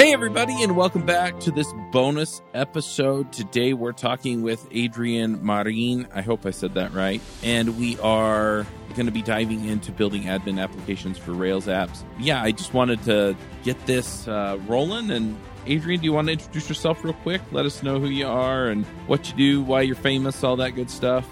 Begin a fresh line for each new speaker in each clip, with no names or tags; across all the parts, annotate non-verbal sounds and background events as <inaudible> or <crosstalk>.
Hey, everybody, and welcome back to this bonus episode. Today, we're talking with Adrian Marin. I hope I said that right. And we are going to be diving into building admin applications for Rails apps. Yeah, I just wanted to get this uh, rolling. And Adrian, do you want to introduce yourself real quick? Let us know who you are and what you do, why you're famous, all that good stuff.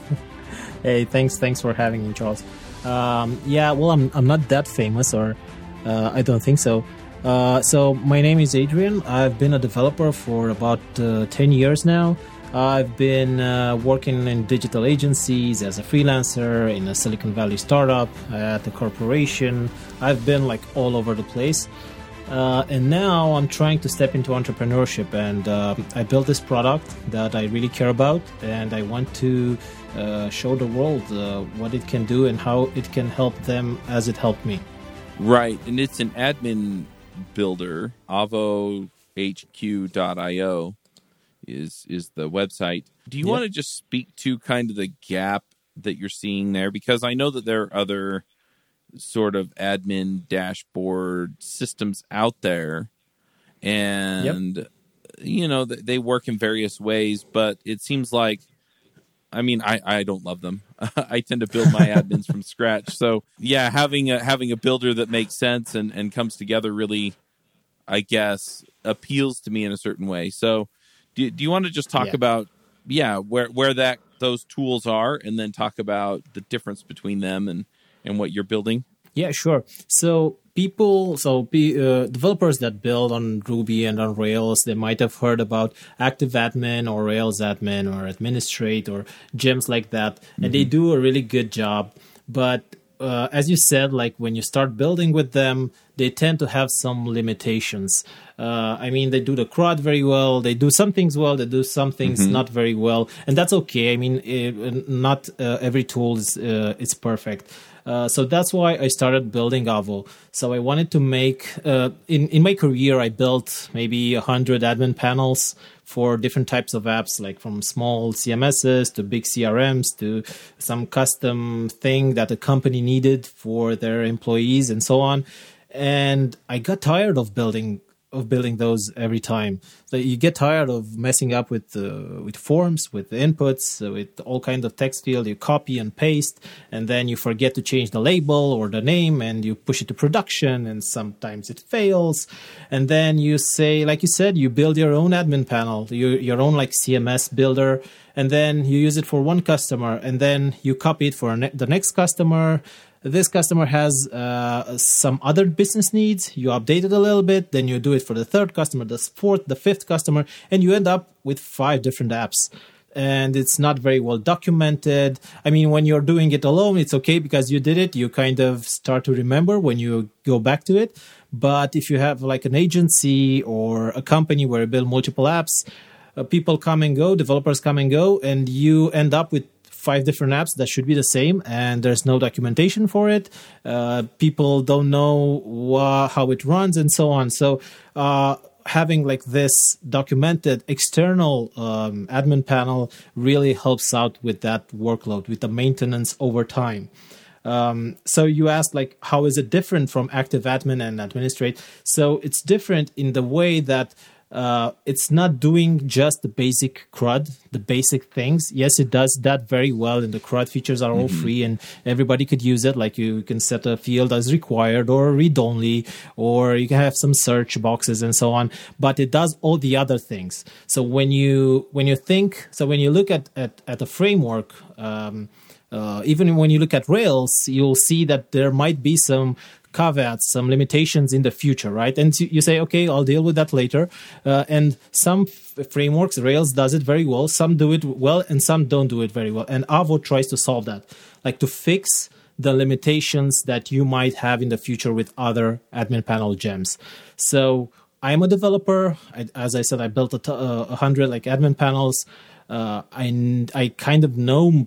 <laughs>
hey, thanks, thanks for having me, Charles. Um, yeah, well, I'm I'm not that famous, or uh, I don't think so. Uh, so my name is Adrian. I've been a developer for about uh, 10 years now. I've been uh, working in digital agencies as a freelancer in a Silicon Valley startup at a corporation. I've been like all over the place. Uh, and now I'm trying to step into entrepreneurship, and uh, I built this product that I really care about, and I want to uh, show the world what it can do and how it can help them as it helped me.
Right, and it's an admin builder. AvoHQ.io is is the website. Do you yep. want to just speak to kind of the gap that you're seeing there? Because I know that there are other sort of admin dashboard systems out there, and yep. you know they work in various ways. But it seems like, I mean, I I don't love them. <laughs> I tend to build my <laughs> admins from scratch. So yeah, having a having a builder that makes sense and and comes together really, I guess, appeals to me in a certain way. So do do you want to just talk yeah. about yeah where where that those tools are, and then talk about the difference between them and and what you're building?
Yeah, sure. So people, so uh, developers that build on Ruby and on Rails, they might have heard about Active Admin or Rails Admin or Administrate or gems like that, mm-hmm. and they mm-hmm. do a really good job. But uh, as you said, like when you start building with them, they tend to have some limitations. Uh, I mean, they do the CRUD very well. They do some things well. They do some things mm-hmm. not very well, and that's okay. I mean, it, not uh, every tool is uh, is perfect. Uh, so that's why I started building Avo. So I wanted to make uh, in in my career I built maybe hundred admin panels for different types of apps, like from small CMSs to big CRMs to some custom thing that a company needed for their employees and so on. And I got tired of building of building those every time. So you get tired of messing up with uh, with forms, with inputs, uh, with all kinds of text field. You copy and paste, and then you forget to change the label or the name, and you push it to production, and sometimes it fails. And then you say, like you said, you build your own admin panel, your your own like CMS builder, and then you use it for one customer, and then you copy it for ne- the next customer this customer has uh, some other business needs. You update it a little bit, then you do it for the third customer, the fourth, the fifth customer, and you end up with five different apps. And it's not very well documented. I mean, when you're doing it alone, it's okay because you did it. You kind of start to remember when you go back to it. But if you have like an agency or a company where you build multiple apps, uh, people come and go, developers come and go, and you end up with five different apps that should be the same, and there's no documentation for it. Uh, people don't know wha- how it runs, and so on. So, uh, having like this documented external um, admin panel really helps out with that workload, with the maintenance over time. Um, so you asked like how is it different from active admin and administrate so it's different in the way that uh, it's not doing just the basic CRUD, the basic things. Yes, it does that very well, and the CRUD features are all mm-hmm. free, and everybody could use it. Like you can set a field as required or read only, or you can have some search boxes and so on. But it does all the other things. So when you when you think, so when you look at at, at a framework. Um, uh, even when you look at Rails, you'll see that there might be some caveats, some limitations in the future, right? And you say, okay, I'll deal with that later. Uh, and some f- frameworks, Rails does it very well. Some do it well, and some don't do it very well. And Avo tries to solve that, like to fix the limitations that you might have in the future with other admin panel gems. So I'm a developer. I, as I said, I built a, t- uh, hundred like admin panels. Uh, I I kind of know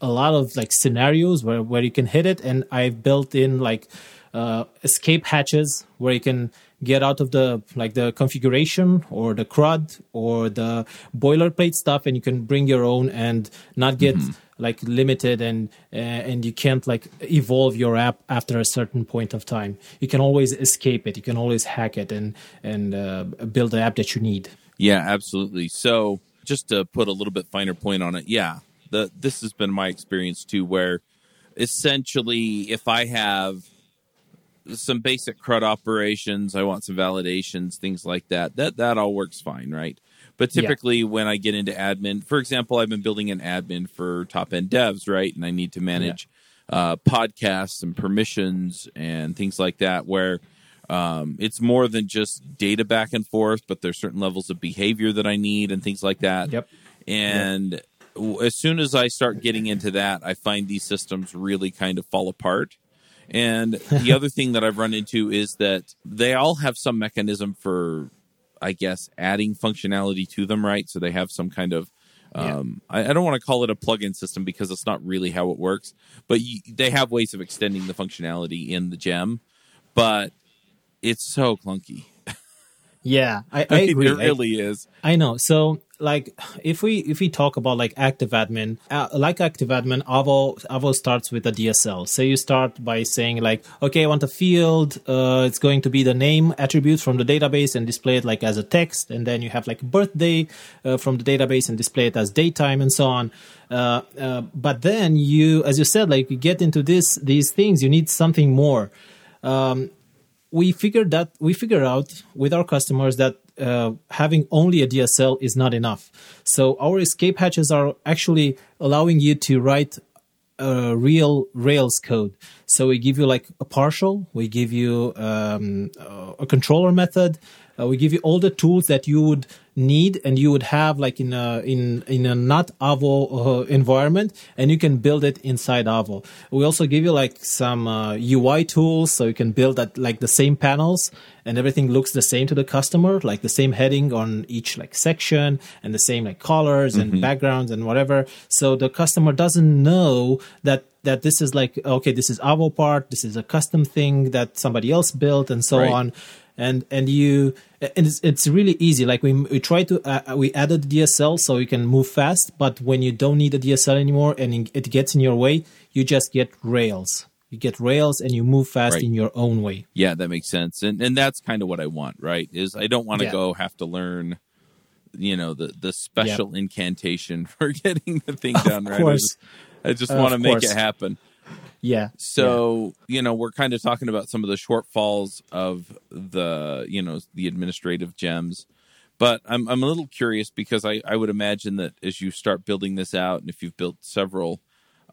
a lot of like scenarios where where you can hit it, and I've built in like uh, escape hatches where you can get out of the like the configuration or the CRUD or the boilerplate stuff, and you can bring your own and not get mm-hmm. like limited and uh, and you can't like evolve your app after a certain point of time. You can always escape it. You can always hack it and and uh, build the app that you need.
Yeah, absolutely. So just to put a little bit finer point on it, yeah, the this has been my experience too, where essentially if I have some basic CRUD operations, I want some validations, things like that. That that all works fine, right? But typically, yeah. when I get into admin, for example, I've been building an admin for top end devs, right? And I need to manage yeah. uh, podcasts and permissions and things like that, where um, it's more than just data back and forth, but there's certain levels of behavior that I need and things like that.
Yep.
And yep. as soon as I start getting into that, I find these systems really kind of fall apart. And the other thing that I've run into is that they all have some mechanism for I guess, adding functionality to them, right? So they have some kind of um, yeah. I, I, don't want to call it a plug-in system because it's not really how it works, but you, they have ways of extending the functionality in the gem, but it's so clunky.
Yeah, I, <laughs> I, I agree.
It really
I,
is.
I know. So like if we if we talk about like active admin uh, like active admin avo avo starts with a dsl so you start by saying like okay i want a field uh, it's going to be the name attribute from the database and display it like as a text and then you have like birthday uh, from the database and display it as daytime and so on uh, uh, but then you as you said like you get into this these things you need something more um, we figured that we figured out with our customers that uh, having only a DSL is not enough. So our escape hatches are actually allowing you to write a real Rails code. So we give you like a partial, we give you um, a controller method, uh, we give you all the tools that you would need and you would have like in a in in a not avo uh, environment and you can build it inside avo we also give you like some uh, ui tools so you can build that like the same panels and everything looks the same to the customer like the same heading on each like section and the same like colors mm-hmm. and backgrounds and whatever so the customer doesn't know that that this is like okay this is avo part this is a custom thing that somebody else built and so right. on and and you and it's, it's really easy like we we try to uh, we added dsl so you can move fast but when you don't need a dsl anymore and it gets in your way you just get rails you get rails and you move fast right. in your own way
yeah that makes sense and and that's kind of what i want right is i don't want to yeah. go have to learn you know the the special yep. incantation <laughs> for getting the thing done
of
right
course.
i just, just uh, want to make course. it happen
yeah.
So, yeah. you know, we're kind of talking about some of the shortfalls of the, you know, the administrative gems. But I'm I'm a little curious because I, I would imagine that as you start building this out and if you've built several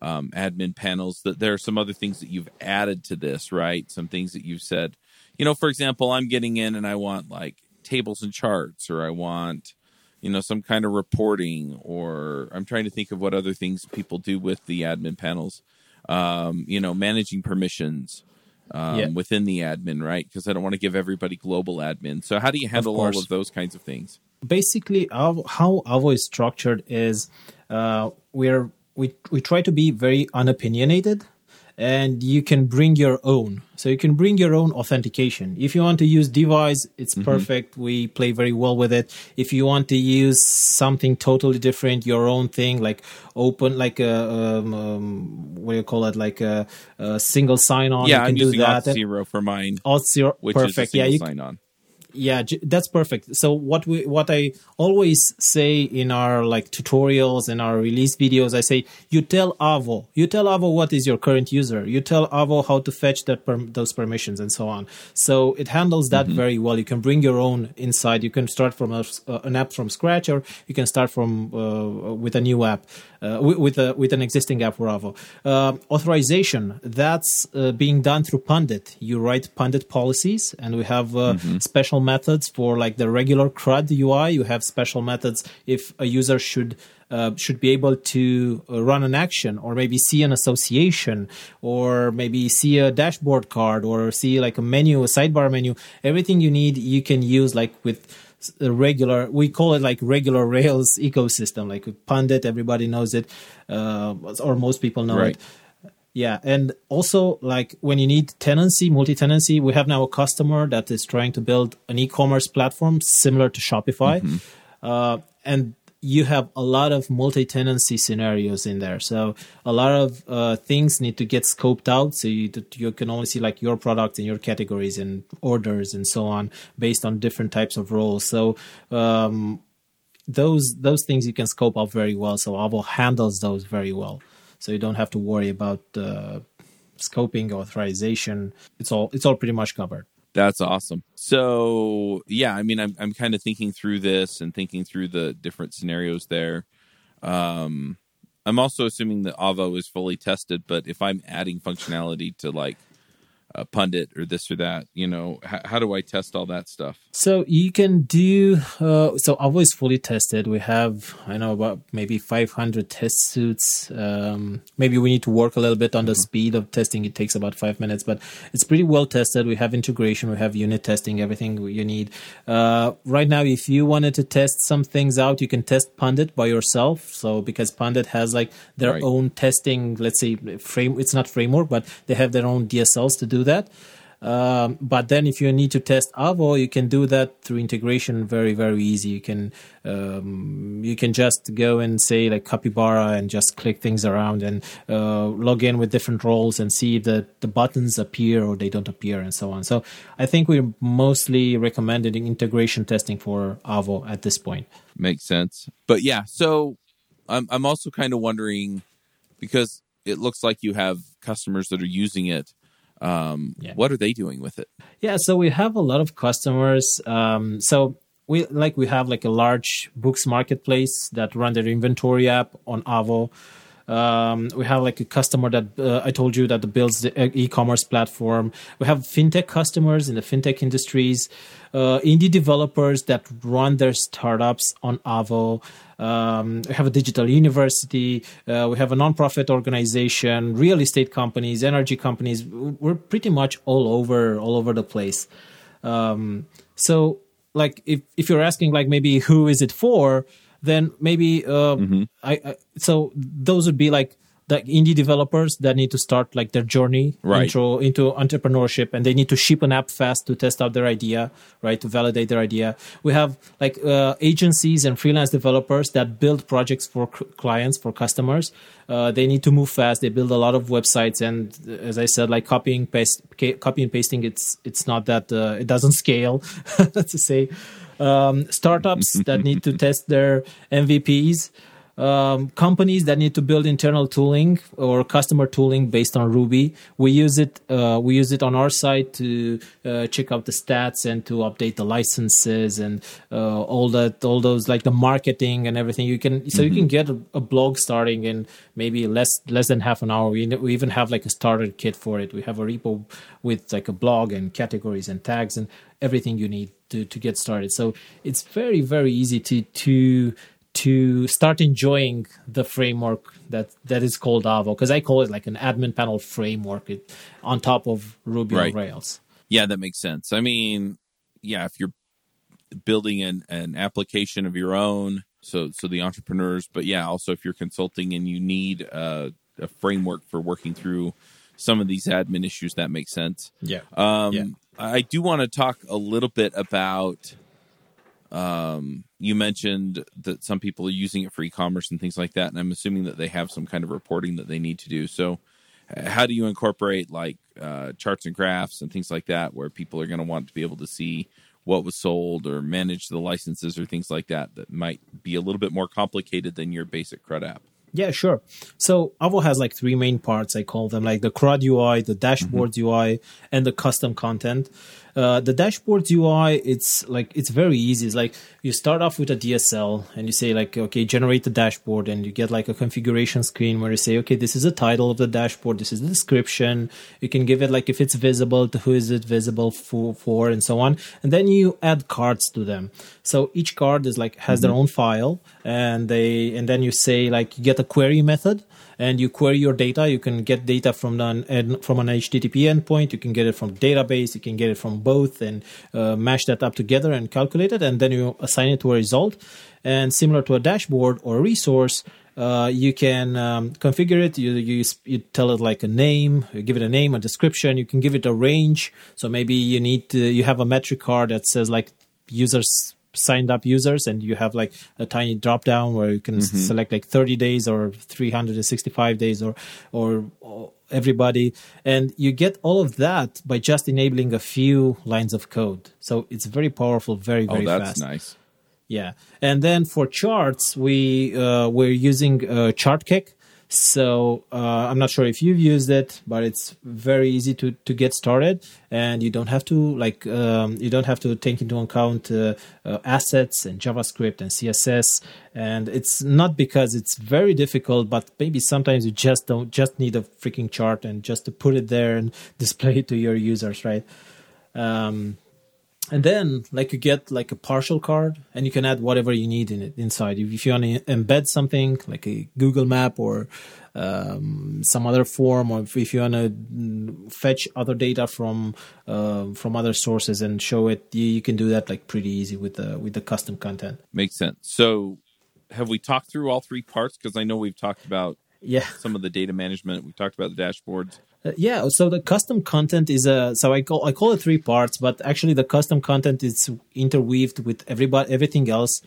um, admin panels, that there are some other things that you've added to this, right? Some things that you've said. You know, for example, I'm getting in and I want like tables and charts or I want you know some kind of reporting or i'm trying to think of what other things people do with the admin panels um, you know, managing permissions um, yeah. within the admin, right? Because I don't want to give everybody global admin. So how do you handle all of those kinds of things?
Basically, how Avo is structured is uh, we're we we try to be very unopinionated and you can bring your own. So you can bring your own authentication. If you want to use Devise, it's mm-hmm. perfect. We play very well with it. If you want to use something totally different, your own thing, like open, like a um, um, what do you call it, like a, a single sign on.
Yeah, you can I'm do using that. Auth0 for mine.
Auth0,
which
perfect.
Is a
yeah, you
sign on
yeah that's perfect. So what we what i always say in our like tutorials and our release videos i say you tell avo. You tell avo what is your current user. You tell avo how to fetch that per- those permissions and so on. So it handles that mm-hmm. very well. You can bring your own inside. You can start from a, uh, an app from scratch or you can start from uh, with a new app uh, with a with an existing app for avo. Uh, authorization that's uh, being done through pundit you write pundit policies and we have uh, mm-hmm. special methods for like the regular CRUD UI. You have special methods if a user should uh, should be able to uh, run an action or maybe see an association or maybe see a dashboard card or see like a menu, a sidebar menu. Everything you need, you can use like with regular we call it like regular <laughs> rails ecosystem like pundit everybody knows it uh, or most people know right. it yeah, and also like when you need tenancy, multi-tenancy, we have now a customer that is trying to build an e-commerce platform similar to Shopify, mm-hmm. uh, and you have a lot of multi-tenancy scenarios in there. So a lot of uh, things need to get scoped out. So you you can only see like your product and your categories and orders and so on based on different types of roles. So um, those those things you can scope out very well. So Avo handles those very well. So you don't have to worry about uh, scoping authorization. It's all it's all pretty much covered.
That's awesome. So yeah, I mean, I'm I'm kind of thinking through this and thinking through the different scenarios there. Um, I'm also assuming that Avo is fully tested, but if I'm adding functionality to like a pundit or this or that you know h- how do i test all that stuff?
So you can do uh, so is fully tested. We have i know about maybe 500 test suits. Um, maybe we need to work a little bit on the mm-hmm. speed of testing. It takes about five minutes but it's pretty well tested. We have integration. We have unit testing everything you need. Uh, right now if you wanted to test some things out you can test pundit by yourself. So because pundit has like their right. own testing let's say frame it's not framework but they have their own dsls to do that. Um, but then if you need to test Avo, you can do that through integration very, very easy. You can um, you can just go and say like Capybara and just click things around and uh, log in with different roles and see that the buttons appear or they don't appear and so on. So I think we're mostly recommending integration testing for Avo at this point.
Makes sense. But yeah, so I'm I'm also kind of wondering because it looks like you have customers that are using it um, yeah. What are they doing with it?
Yeah, so we have a lot of customers. Um, so we like we have like a large books marketplace that run their inventory app on Avo. Um, we have like a customer that uh, I told you that builds the uh, e-commerce platform. We have fintech customers in the fintech industries, uh, indie developers that run their startups on Avo. Um, we have a digital university. Uh, we have a nonprofit organization, real estate companies, energy companies. We're pretty much all over, all over the place. Um, so, like, if if you're asking, like, maybe who is it for? Then maybe uh, mm-hmm. I, I. So those would be like the indie developers that need to start like their journey right. intro into entrepreneurship and they need to ship an app fast to test out their idea right to validate their idea we have like uh, agencies and freelance developers that build projects for c- clients for customers uh, they need to move fast they build a lot of websites and uh, as i said like copying paste copy and pasting it's it's not that uh, it doesn't scale <laughs> to say um, startups that need to test their mvps um, companies that need to build internal tooling or customer tooling based on Ruby. We use it. Uh, we use it on our site to uh, check out the stats and to update the licenses and uh, all that, all those like the marketing and everything. You can so mm-hmm. you can get a, a, blog starting in maybe less less than half an hour. We we even have like a starter kit for it. We have a repo with like a blog and categories and tags and everything you need to to get started. So it's very very easy to to to start enjoying the framework that that is called Avo because I call it like an admin panel framework it, on top of Ruby right. on Rails.
Yeah, that makes sense. I mean, yeah, if you're building an, an application of your own, so so the entrepreneurs, but yeah, also if you're consulting and you need a, a framework for working through some of these admin issues, that makes sense.
Yeah.
Um,
yeah.
I do want to talk a little bit about um, you mentioned that some people are using it for e-commerce and things like that, and I'm assuming that they have some kind of reporting that they need to do. So, how do you incorporate like uh, charts and graphs and things like that, where people are going to want to be able to see what was sold or manage the licenses or things like that that might be a little bit more complicated than your basic CRUD app?
Yeah, sure. So Avo has like three main parts. I call them like the CRUD UI, the dashboard mm-hmm. UI, and the custom content. Uh, the dashboard UI, it's like it's very easy. It's like you start off with a DSL and you say like, okay, generate the dashboard, and you get like a configuration screen where you say, okay, this is the title of the dashboard, this is the description. You can give it like if it's visible, to who is it visible for, for, and so on. And then you add cards to them. So each card is like has mm-hmm. their own file, and they and then you say like you get a query method and you query your data. You can get data from an from an HTTP endpoint. You can get it from database. You can get it from both, and uh, mash that up together and calculate it, and then you assign it to a result. And similar to a dashboard or a resource, uh, you can um, configure it. You, you you tell it like a name. You give it a name, a description. You can give it a range. So maybe you need to, you have a metric card that says like users signed up users and you have like a tiny drop down where you can mm-hmm. select like 30 days or 365 days or, or, or everybody. And you get all of that by just enabling a few lines of code. So it's very powerful very very
oh, that's
fast.
nice.
Yeah. And then for charts we uh, we're using uh, Chartkick so uh, I'm not sure if you've used it, but it's very easy to, to get started, and you don't have to like um, you don't have to take into account uh, uh, assets and JavaScript and CSS. And it's not because it's very difficult, but maybe sometimes you just don't just need a freaking chart and just to put it there and <laughs> display it to your users, right? Um, and then like you get like a partial card and you can add whatever you need in it inside. If you want to embed something like a google map or um, some other form or if you want to mm, fetch other data from uh, from other sources and show it you, you, can do that like pretty easy with the with the custom content.
Makes sense. So have we talked through all three parts? Because i know we've talked about
yeah.
some of the data management we talked about the dashboards
uh, yeah, so the custom content is a so I call I call it three parts, but actually the custom content is interweaved with everybody everything else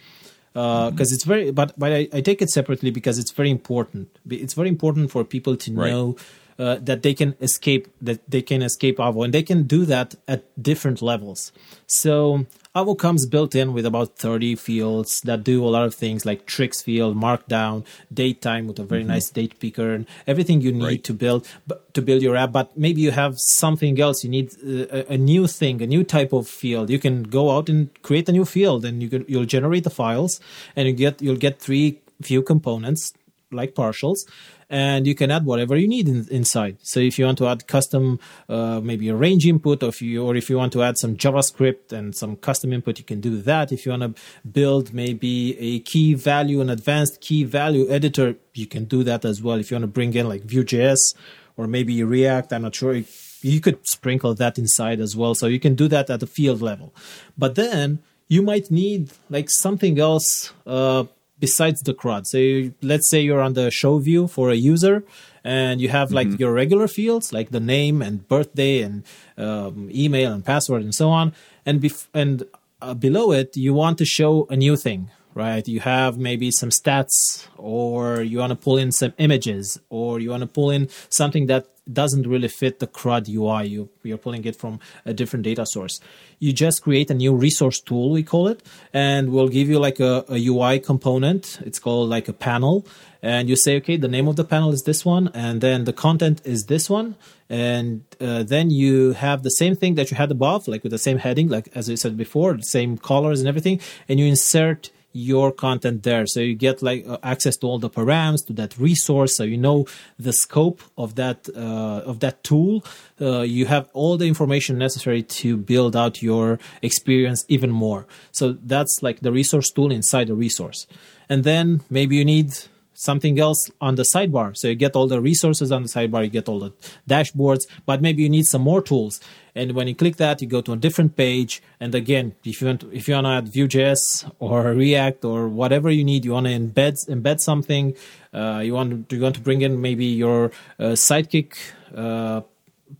because uh, mm-hmm. it's very but but I, I, take it separately because it's very important. It's very important for people to right. know uh, that they can escape that they can escape Avo and they can do that at different levels. So Avo comes built in with about 30 fields that do a lot of things like Trix field, markdown, date time with a very mm-hmm. nice date picker, and everything you need right. to build to build your app. But maybe you have something else. You need uh, a, a, new thing, a new type of field. You can go out and create a new field, and you can you'll generate the files, and you get you'll get three view components like partials and you can add whatever you need in, inside. So if you want to add custom, uh, maybe a range input, or if you or if you want to add some JavaScript and some custom input, you can do that. If you want to build maybe a key value, an advanced key value editor, you can do that as well. If you want to bring in like Vue.js or maybe React, I'm not sure. You could sprinkle that inside as well. So you can do that at the field level. But then you might need like something else uh, besides the CRUD. So you, let's say you're on the show view for a user and you have like mm-hmm. your regular fields like the name and birthday and um, email and password and so on. And bef- and uh, below it, you want to show a new thing, right? You have maybe some stats or you want to pull in some images or you want to pull in something that doesn't really fit the CRUD UI. You, you're pulling it from a different data source. You just create a new resource tool, we call it, and we'll give you like a, a UI component. It's called like a panel. And you say, okay, the name of the panel is this one, and then the content is this one. And uh, then you have the same thing that you had above, like with the same heading, like as I said before, the same colors and everything. And you insert your content there. So you get like uh, access to all the params to that resource. So you know the scope of that uh, of that tool. Uh, you have all the information necessary to build out your experience even more. So that's like the resource tool inside the resource. And then maybe you need something else on the sidebar. So you get all the resources on the sidebar, you get all the dashboards, but maybe you need some more tools. And when you click that, you go to a different page. And again, if you want if you want to add Vue.js or React or whatever you need, you want to embed embed something. Uh, you want to, you want to bring in maybe your uh, Sidekiq uh,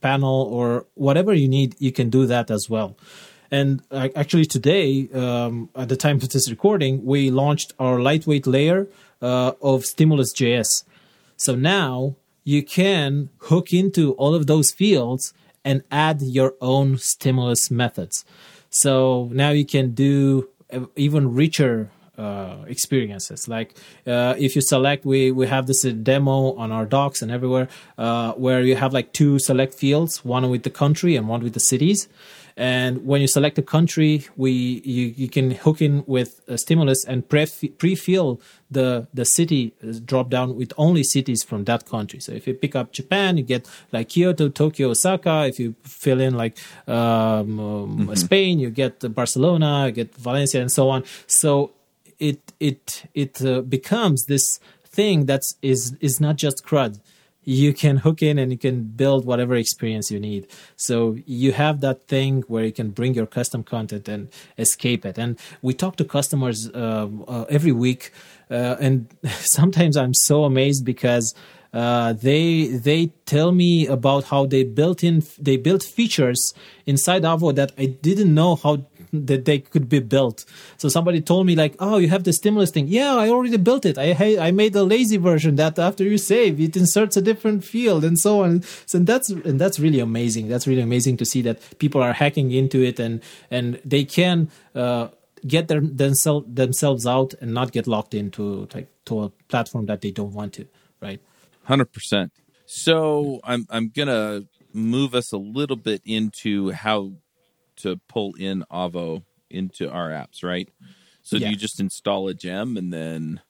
panel or whatever you need. You can do that as well. And uh, actually, today, um, at the time of this recording, we launched our lightweight layer uh, of Stimulus.js. So now you can hook into all of those fields and add your own stimulus methods. So now you can do even richer uh, experiences. Like uh, if you select, we we have this demo on our docs and everywhere uh, where you have like two select fields, one with the country and one with the cities. And when you select a country, we you, you can hook in with a stimulus and pre pre-fill the the city uh, drop down with only cities from that country. So if you pick up Japan, you get like Kyoto, Tokyo, Osaka. If you fill in like um, um, mm-hmm. Spain, you get Barcelona, you get Valencia, and so on. So it it it uh, becomes this thing that is is not just crud you can hook in and you can build whatever experience you need. So you have that thing where you can bring your custom content and escape it. And we talk to customers uh, uh, every week, uh, and <laughs> sometimes I'm so amazed because. Uh, they they tell me about how they built in they built features inside Avo that I didn't know how that they could be built. So somebody told me like, "Oh, you have the stimulus thing." Yeah, I already built it. I I made a lazy version that after you save, it inserts a different field and so on. So that's and that's really amazing. That's really amazing to see that people are hacking into it and and they can. Uh, get their, themselves themselves out and not get locked into like to a platform that they don't want to right
100% so i'm i'm gonna move us a little bit into how to pull in Avo into our apps, right? So yeah. do you just install a gem and then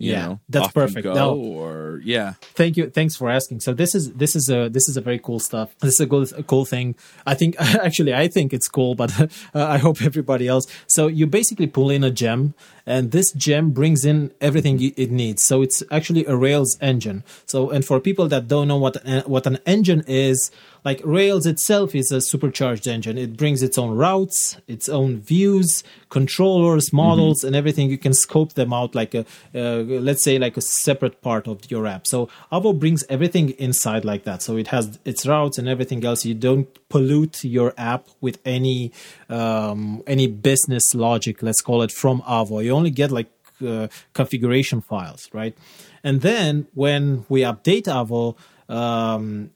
you
yeah,
know,
that's perfect.
Go,
no.
or yeah.
Thank you. Thanks for asking. So this is this is a this is a very cool stuff. This is a cool a cool thing. I think <laughs> actually I think it's cool, but <laughs> uh, I hope everybody else. So you basically pull in a gem, and this gem brings in everything it needs. So it's actually a Rails engine. So and for people that don't know what what an engine is, like Rails itself is a supercharged engine. It brings its own routes, its own views, controllers, mm-hmm. models, mm-hmm. and everything. You can scope them out like a, uh, let's say, like a separate part of your app. So Avo brings everything inside like that. So it has its routes and everything else. You don't pollute your app with any um, any business logic, let's call it, from Avo. You only get like uh, configuration files, right? And then when we update Avo, um,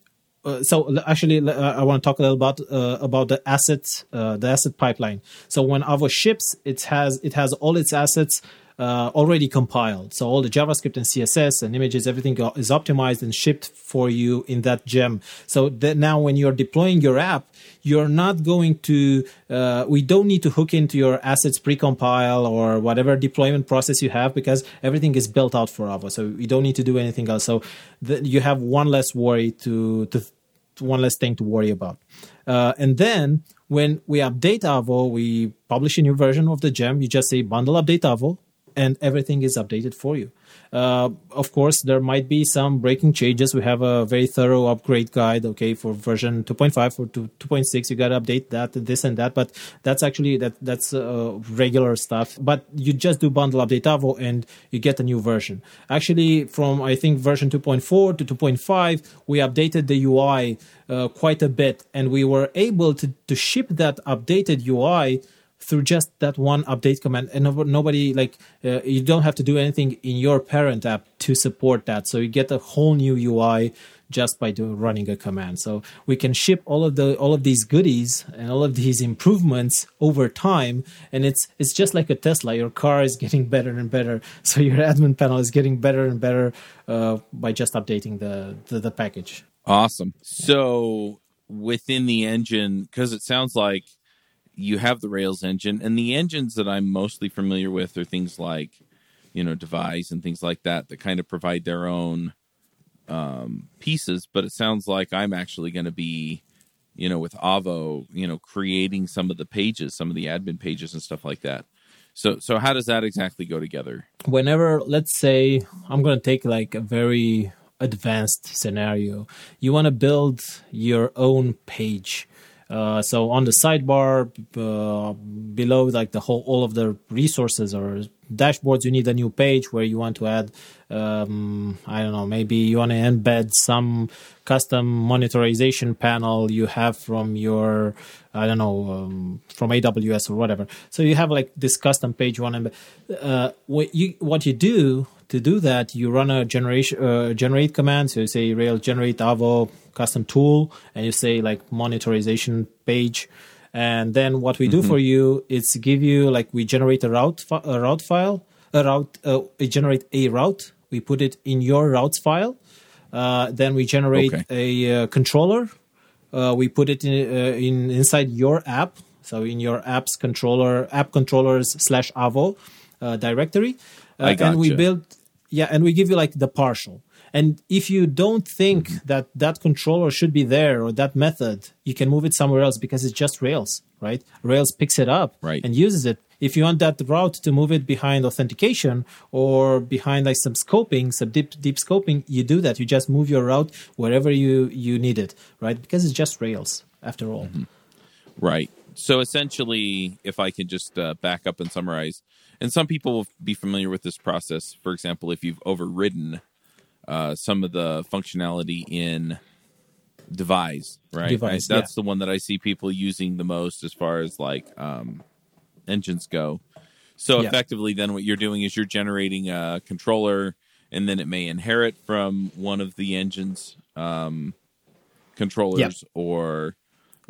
uh, so actually, uh, I want to talk a little about uh, about the assets, uh, the asset pipeline. So when our ships, it has it has all its assets uh, already compiled. So all the JavaScript and CSS and images, everything is optimized and shipped for you in that gem. So that now when you're deploying your app, you're not going to, uh, we don't need to hook into your assets precompile or whatever deployment process you have because everything is built out for Avo. So you don't need to do anything else. So the, you have one less worry to, to, one less thing to worry about. Uh, and then when we update Avo, we publish a new version of the gem. You just say bundle update Avo and everything is updated for you. Uh, of course, there might be some breaking changes. We have a very thorough upgrade guide. Okay, for version 2.5 or 2.6, you got to update that, this and that. But that's actually that that's uh, regular stuff. But you just do bundle update Avo and you get a new version. Actually, from I think version 2.4 to 2.5, we updated the UI uh, quite a bit, and we were able to to ship that updated UI through just that one update command. And nobody like uh, you don't have to do anything in your parent app to support that. So you get a whole new ui just by doing running a command. So we can ship all of the all of these goodies and all of these improvements over time. And it's it's just like a tesla. Your car is getting better and better. So your admin panel is getting better and better uh, by just updating the, the the package.
Awesome. So within the engine because it sounds like you have the Rails engine, and the engines that I'm mostly familiar with are things like, you know, Devise and things like that that kind of provide their own um, pieces. But it sounds like I'm actually going to be, you know, with Avo, you know, creating some of the pages, some of the admin pages and stuff like that. So, so how does that exactly go together?
Whenever, let's say, I'm going to take like a very advanced scenario, you want to build your own page uh, so on the sidebar uh, below, like the whole all of the resources or dashboards, you need a new page where you want to add. Um, I don't know, maybe you want to embed some custom monitorization panel you have from your, I don't know, um, from AWS or whatever. So you have like this custom page you want to. Uh, what you what you do to do that, you run a generation uh, generate command. So you say Rail generate Avo custom tool and you say like monitorization page. And then what we do mm-hmm. for you is give you like we generate a route a route file a route uh, we generate a route. We put it in your routes file. Uh, then we generate okay. a uh, controller. Uh, we put it in, uh, in inside your app. So in your apps controller app controllers slash avo uh, directory. And we build yeah and we give you like the partial and if you don't think mm-hmm. that that controller should be there or that method, you can move it somewhere else because it's just Rails, right? Rails picks it up
right.
and uses it. If you want that route to move it behind authentication or behind like some scoping, some deep deep scoping, you do that. You just move your route wherever you you need it, right? Because it's just Rails after all. Mm-hmm.
Right. So essentially, if I can just uh, back up and summarize, and some people will be familiar with this process. For example, if you've overridden uh, some of the functionality in Devise, right?
Devise,
I, that's
yeah.
the one that I see people using the most as far as like um, engines go. So
Yeah.
effectively, then what you're doing is you're generating a controller, and then it may inherit from one of the engines um, controllers, or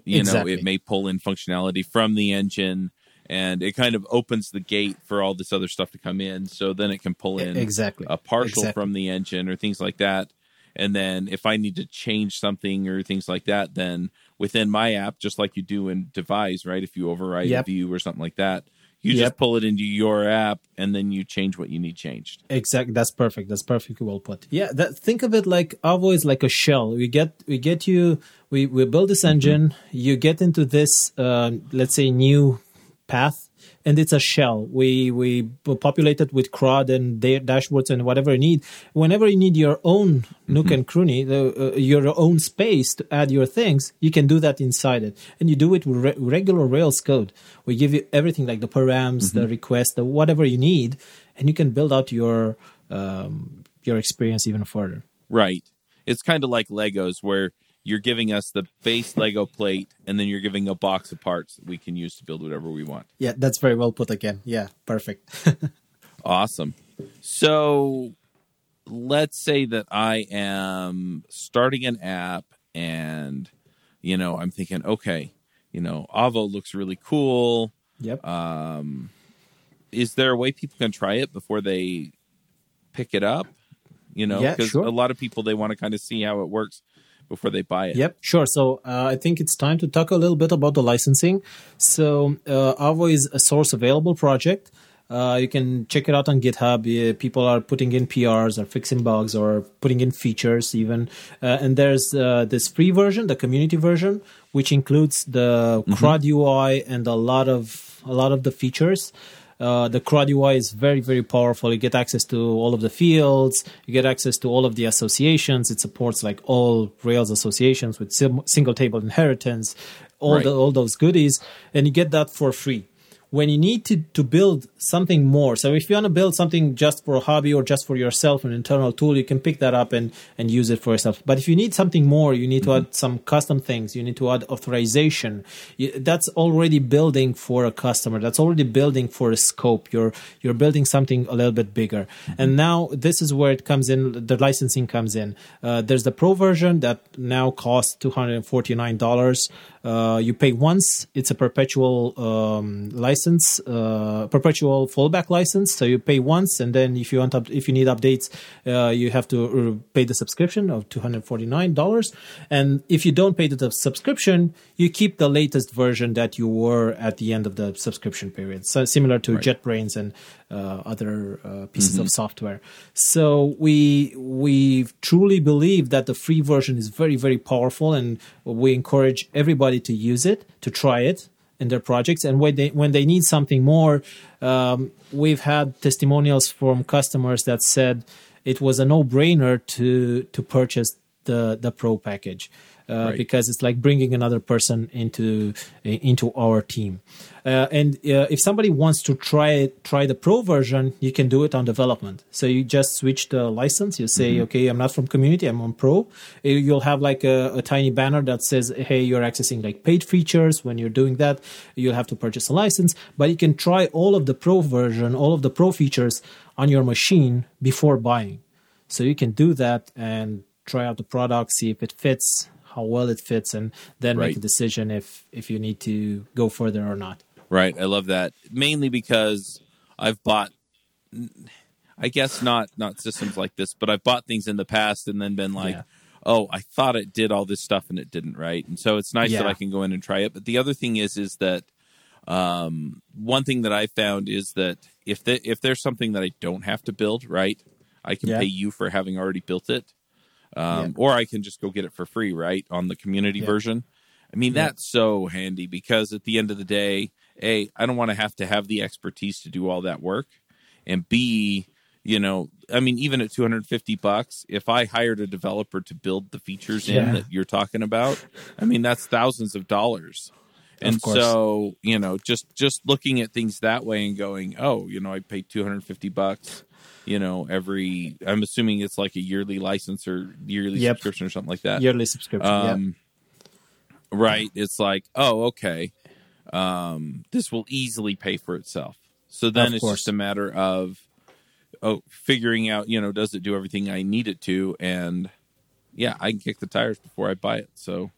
you
Exactly.
know, it may pull in functionality from the engine, and it kind of opens the gate for all this other stuff to come in. So then it can pull in
exactly
a partial
Exactly.
from the engine or things like that. And then if I need to change something or things like that, then within my app, just like you do in Devise, right? If you override
Yep.
a view or something like that, you
Yep.
just pull it into your app and then you change what you need changed.
Exactly. That's perfect. That's perfectly well put. Yeah. That, think of it like Avo is like a shell. We get we get you. We we build this engine. You get into this uh, let's say new path, and it's a shell. We we populate it with CRUD and da- dashboards and whatever you need. Whenever you need your own Nook and Cranny, the, uh, your own space to add your things, you can do that inside it, and you do it with re- regular Rails code. We give you everything like the params, the request, the whatever you need, and you can build out your um, your experience even further.
Right. It's kind of like Legos where you're giving us the base Lego plate and then you're giving a box of parts that we can use to build whatever we want.
Yeah, that's very well put again. Yeah, perfect. <laughs>
Awesome. So let's say that I am starting an app and, you know, I'm thinking, okay, you know, Avo looks really cool.
yep.
Um Is there a way people can try it before they pick it up? You know,
Yeah,
because
sure.
a lot of people, they want to kind of see how it works before they buy it.
Yep, sure. So uh, I think it's time to talk a little bit about the licensing. So uh, Avo is a source available project. Uh, you can check it out on GitHub. Uh, people are putting in PRs or fixing bugs or putting in features even. Uh, and there's uh, this free version, the community version, which includes the CRUD UI and a lot of a lot of the features. Uh, the CRUD UI is very, very powerful. You get access to all of the fields. You get access to all of the associations. It supports like all Rails associations with sim- single table inheritance, all
Right.
the, all those goodies, and you get that for free. When you need to, to build something more, so if you want to build something just for a hobby or just for yourself, an internal tool, you can pick that up and, and use it for yourself. But if you need something more, you need to add some custom things. You need to add authorization. You, that's already building for a customer. That's already building for a scope. You're you're building something a little bit bigger. And now this is where it comes in. The licensing comes in. Uh, there's the pro version that now costs two hundred and forty nine dollars. Uh, you pay once. It's a perpetual um, license, uh, perpetual fallback license. So you pay once, and then if you want, up, if you need updates, uh, you have to uh, pay the subscription of two hundred forty nine dollars. And if you don't pay the subscription, you keep the latest version that you were at the end of the subscription period. So similar to JetBrains and uh, other uh, pieces of software. So we we truly believe that the free version is very very powerful, and we encourage everybody to use it, to try it in their projects. And when they when they need something more, um, we've had testimonials from customers that said it was a no brainer to to purchase the the pro package. Uh,
Right.
because it's like bringing another person into into our team. Uh, and uh, if somebody wants to try it, try the pro version, you can do it on development. So you just switch the license. You say, okay, I'm not from community, I'm on pro. Uh, You'll have like a, a tiny banner that says, hey, you're accessing like paid features. When you're doing that, you'll have to purchase a license. But you can try all of the pro version, all of the pro features on your machine before buying. So you can do that and try out the product, see if it fits, how well it fits, and then make a decision if if you need to go further or not.
Right. I love that. Mainly because I've bought I guess not not systems like this, but I've bought things in the past and then been like,
Yeah.
"Oh, I thought it did all this stuff and it didn't." Right. And so it's nice that I can go in and try it. But the other thing is, is that um, one thing that I found is that if the, if there's something that I don't have to build, right, I can
Yeah.
pay you for having already built it, um,
Yeah.
or I can just go get it for free, right, on the community
Yeah.
version. I mean,
Yeah.
that's so handy because at the end of the day, A, I don't want to have to have the expertise to do all that work. And B, you know, I mean, even at 250 bucks, if I hired a developer to build the features in that you're talking about, I mean, that's thousands of dollars. And so, you know, just just looking at things that way and going, oh, you know, I paid 250 bucks, you know, every I'm assuming it's like a yearly license or yearly
Yep.
subscription or something like that.
Yearly subscription. yeah.
Um, Right. It's like, oh, okay. um, this will easily pay for itself. So then
Of
it's
course.
just a matter of oh figuring out, you know, does it do everything I need it to? And yeah, I can kick the tires before I buy it. So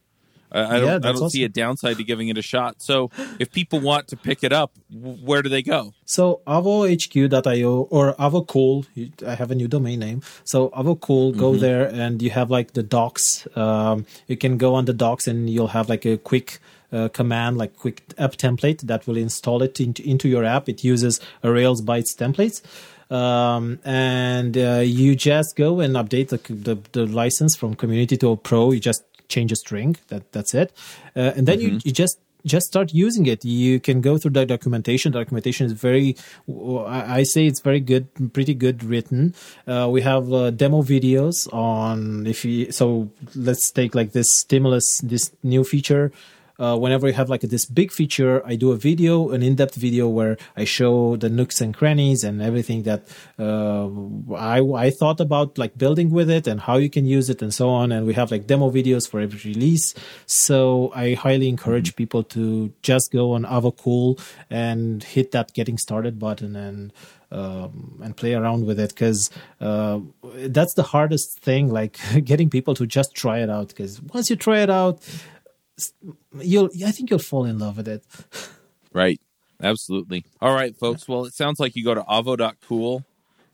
I, I don't, I don't see a downside to giving it a shot. So if people want to pick it up, where do they go?
So avohq.io or avocool, I have a new domain name. So avocool, go there and you have like the docs. Um, you can go on the docs and you'll have like a quick uh, command, like quick app template that will install it into, into your app. It uses a Rails bytes templates. Um, and uh, you just go and update the, the the license from community to pro. You just change a string. That that's it. Uh, and then you, you just just start using it. You can go through the documentation. The documentation is very, I I say it's very good, pretty good written. Uh, we have uh, demo videos on if you, so let's take like this stimulus, this new feature. Uh, whenever you have like this big feature, I do a video, an in-depth video where I show the nooks and crannies and everything that uh, I I thought about like building with it and how you can use it and so on. And we have like demo videos for every release. So I highly encourage people to just go on Avocool and hit that getting started button and um, and play around with it because uh, that's the hardest thing, like <laughs> getting people to just try it out. Because once you try it out, you'll I think you'll fall in love with it.
Right. Absolutely. All right, folks. Well, it sounds like you go to avo.cool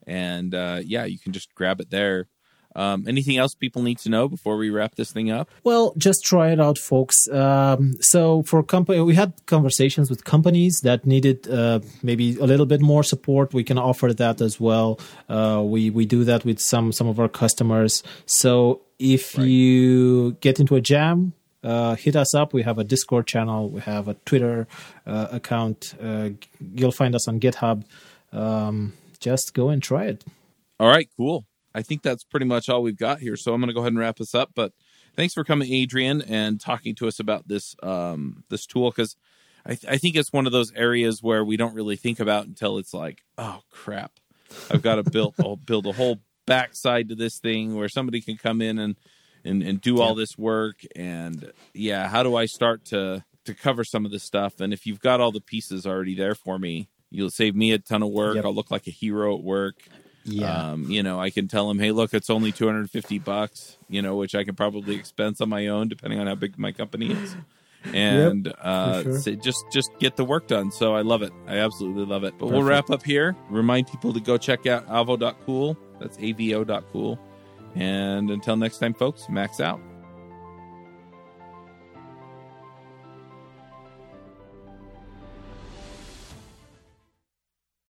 and uh, yeah, you can just grab it there. Um, anything else people need to know before we wrap this thing up?
Well, just try it out, folks. Um, so for company, we had conversations with companies that needed uh, maybe a little bit more support. We can offer that as well. Uh, we we do that with some some of our customers. So if
Right.
you get into a jam, uh, hit us up. We have a Discord channel. We have a Twitter uh, account. Uh, you'll find us on GitHub. Um, just go and try it.
All right, cool. I think that's pretty much all we've got here. So I'm going to go ahead and wrap us up. But thanks for coming, Adrian, and talking to us about this um, this tool because I, th- I think it's one of those areas where we don't really think about until it's like, oh crap, I've got to build I'll <laughs> build a whole backside to this thing where somebody can come in and and, and do all this work. And yeah, how do I start to to cover some of this stuff? And if you've got all the pieces already there for me, you'll save me a ton of work.
Yep.
I'll look like a hero at work.
Yeah.
Um, you know, I can tell them, hey, look, it's only 250 bucks, you know, which I can probably expense on my own depending on how big my company is. And uh,
sure.
say- just just get the work done. So I love it. I absolutely love it. But we'll wrap up here. Remind people to go check out avo.cool. That's avo.cool. And until next time, folks, max out.